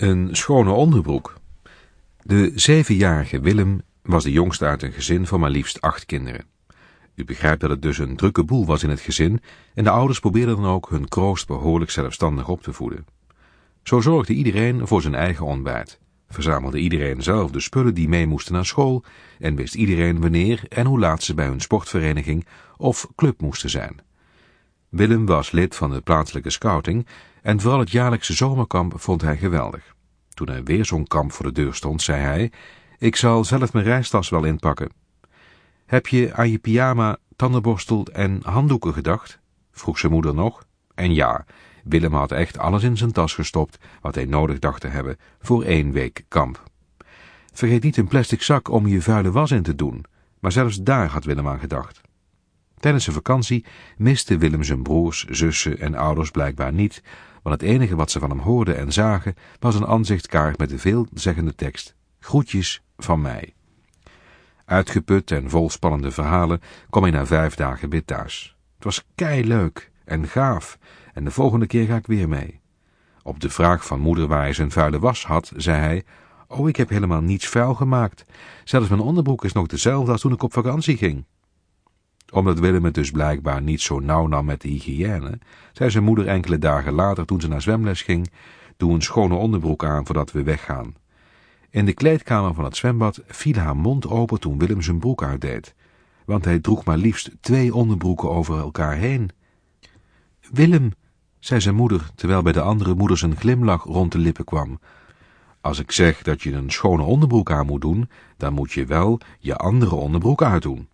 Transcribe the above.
Een schone onderbroek. De zevenjarige Willem was de jongste uit een gezin van maar liefst acht kinderen. U begrijpt dat het dus een drukke boel was in het gezin en de ouders probeerden dan ook hun kroost behoorlijk zelfstandig op te voeden. Zo zorgde iedereen voor zijn eigen ontbijt, verzamelde iedereen zelf de spullen die mee moesten naar school en wist iedereen wanneer en hoe laat ze bij hun sportvereniging of club moesten zijn. Willem was lid van de plaatselijke scouting en vooral het jaarlijkse zomerkamp vond hij geweldig. Toen er weer zo'n kamp voor de deur stond, zei hij, ik zal zelf mijn reistas wel inpakken. Heb je aan je pyjama, tandenborstel en handdoeken gedacht? vroeg zijn moeder nog. En ja, Willem had echt alles in zijn tas gestopt wat hij nodig dacht te hebben voor één week kamp. Vergeet niet een plastic zak om je vuile was in te doen, maar zelfs daar had Willem aan gedacht. Tijdens zijn vakantie miste Willem zijn broers, zussen en ouders blijkbaar niet, want het enige wat ze van hem hoorden en zagen was een aanzichtkaart met de veelzeggende tekst Groetjes van mij. Uitgeput en vol spannende verhalen kwam hij na vijf dagen weer thuis. Het was kei leuk en gaaf en de volgende keer ga ik weer mee. Op de vraag van moeder waar hij zijn vuile was had, zei hij, oh ik heb helemaal niets vuil gemaakt. Zelfs mijn onderbroek is nog dezelfde als toen ik op vakantie ging omdat Willem het dus blijkbaar niet zo nauw nam met de hygiëne, zei zijn moeder enkele dagen later toen ze naar zwemles ging, doe een schone onderbroek aan voordat we weggaan. In de kleedkamer van het zwembad viel haar mond open toen Willem zijn broek uitdeed, want hij droeg maar liefst twee onderbroeken over elkaar heen. Willem, zei zijn moeder, terwijl bij de andere moeders een glimlach rond de lippen kwam, als ik zeg dat je een schone onderbroek aan moet doen, dan moet je wel je andere onderbroek uitdoen.